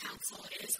Council is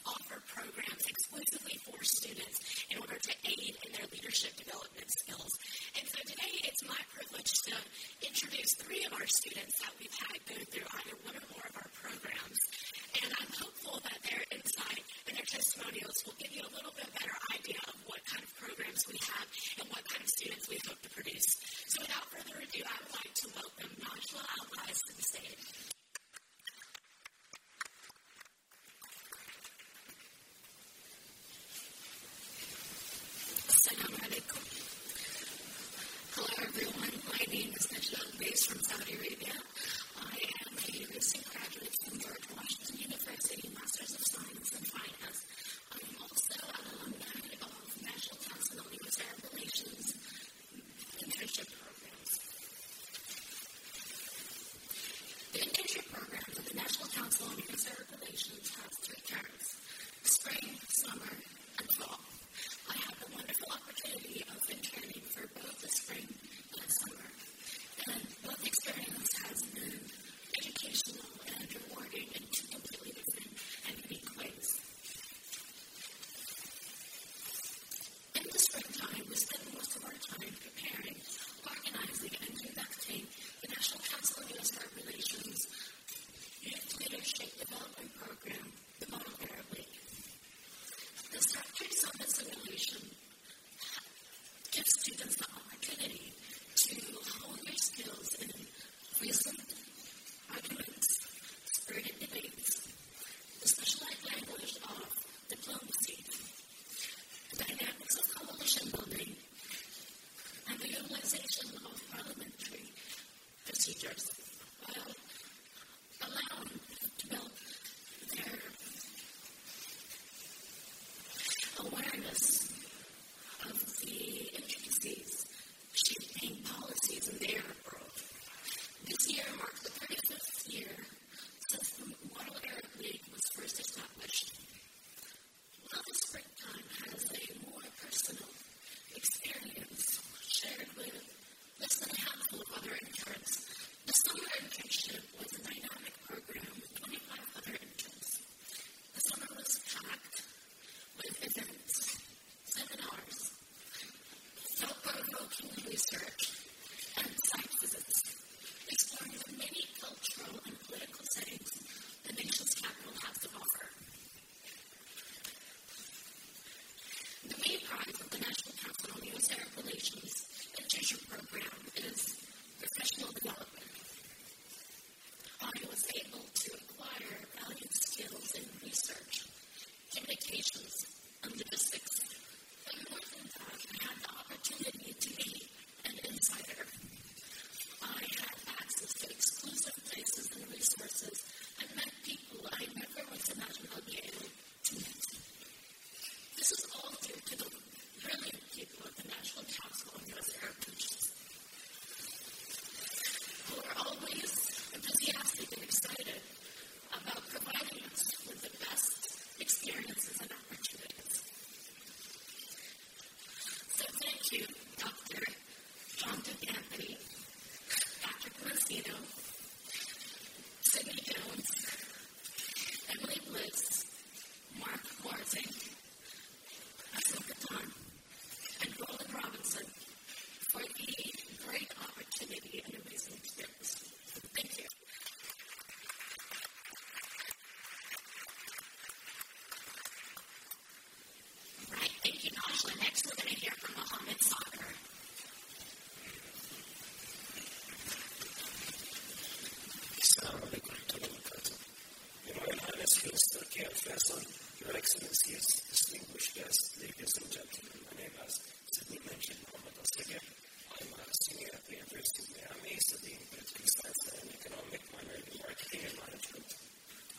Excellencies, distinguished guests, ladies and gentlemen, my name is Sidney mentioned Mohammed Asagir. I'm a senior at the University of Miami, studying political science and economic, minor in marketing and management.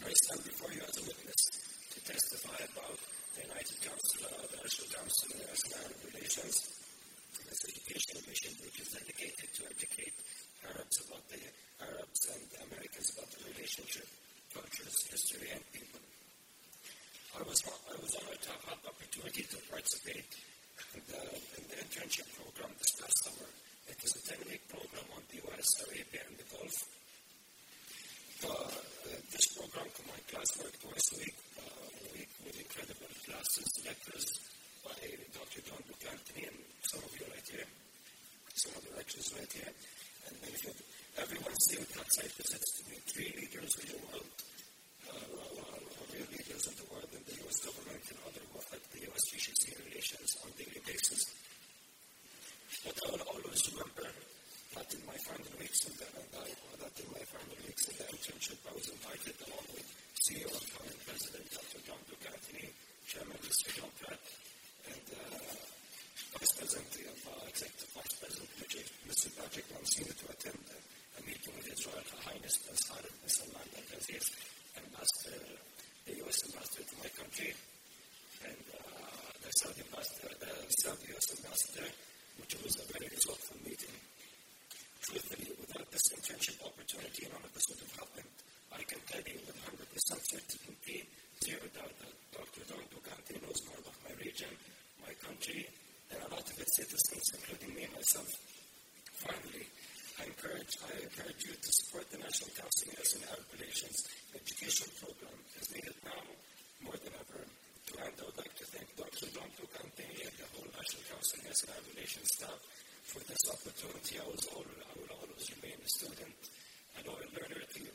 I stand before you as a witness to testify about the United Council, uh, the National Council on National Relations, this education mission which is dedicated to educate Arabs about the Arabs and the Americans about the relationship, cultures, history, and people. I was I was honored to have had the participate in the internship program this past summer. It was a 10-week program on the U.S., Arabia, and the Gulf. Uh, uh, this program combined classwork twice uh, a week with incredible classes, lectures by Dr. John Duke Anthony and some of you right here, some of the lecturers right here. Every Wednesday, we had site visits to meet three leaders in the world, real leaders in the world, in the U.S. government and other the U.S. GCC relations on daily basis. But I will always remember that in my final weeks in the that in my final weeks in the internship, I was invited along with CEO and current President Dr. John Duke Anthony, Chairman Mr. John Pratt, and uh, Vice President, of Executive Vice President Mr. Patrick Mancino to attend a meeting with His Royal Highness Prince Khalid bin Salman the U.S. Ambassador to my and uh, the Saudi U.S. Ambassador, which was a very resulting meeting. Truthfully, without this internship opportunity, none of this would have happened. I can tell you with 100% certainty, zero doubt, that Dr. John Duke Anthony knows more about my region, my country, than a lot of its citizens, including me myself. Finally, I encourage I encourage you to support the National Council on and Arab Relations education program as needed now more than ever. To end, I would like to thank Dr. John Duke Anthony and the whole National Council and Arab Relations staff for this opportunity. I was all, I will always remain a student and a learner to you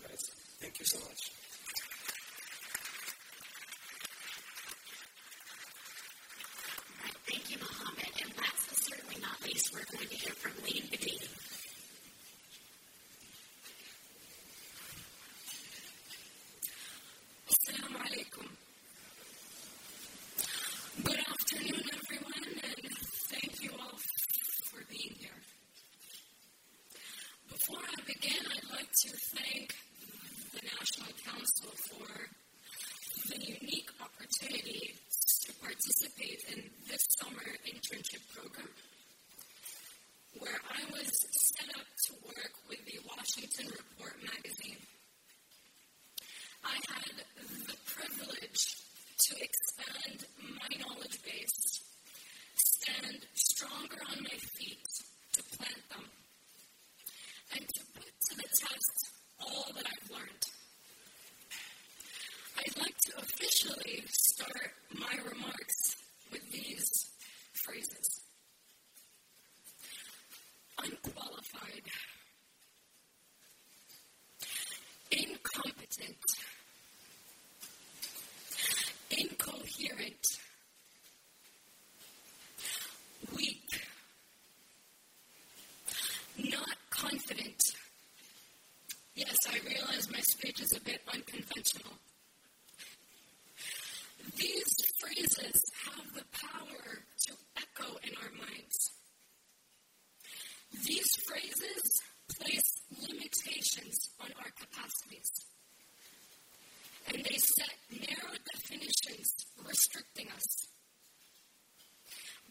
restricting us.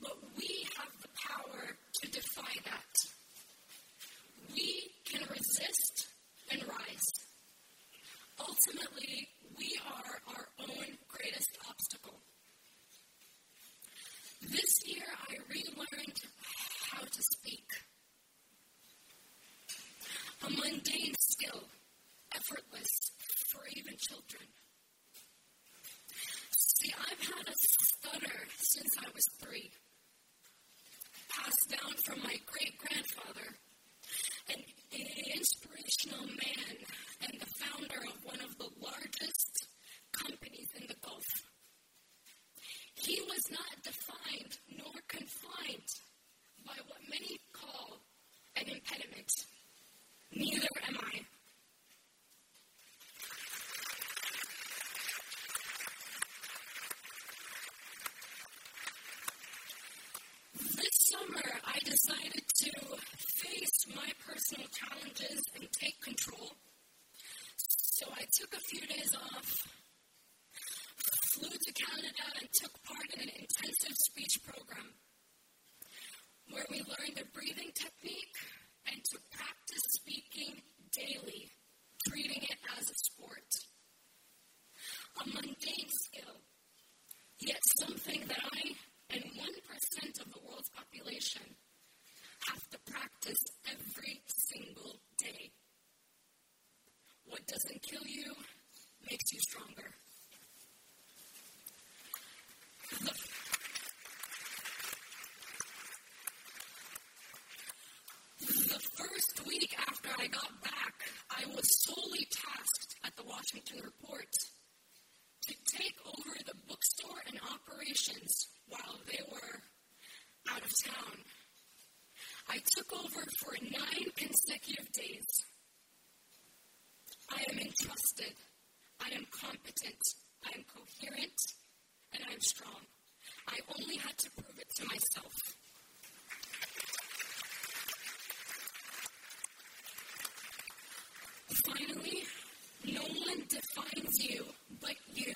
But we have the power to defy that. We can resist and rise. Ultimately, we are our own greatest obstacle. This year, I relearned how to speak. A mundane skill, effortless for even children. See, I've had a stutter since I was three, passed down from my great grandfather, an inspirational man and the founder of one of the largest companies in the Gulf. He was not defined nor confined by what many call an impediment. Neither am I. This summer, I decided to face my personal challenges and take control. So I took a few days off, flew to Canada, and took part in an intensive speech program where we learned a breathing technique and to practice speaking daily, treating it as a sport. A mundane skill, yet something that I and 1% of I got back, I was solely tasked at the Washington Report to take over the bookstore and operations while they were out of town. I took over for nine consecutive days. I am entrusted. I am competent. I am coherent. And I am strong. I only had to prove it to myself. Finally, no one defines you but you.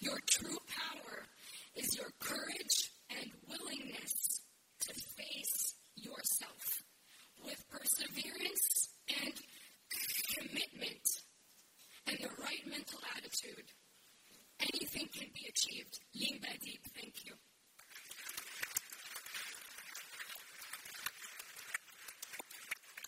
Your true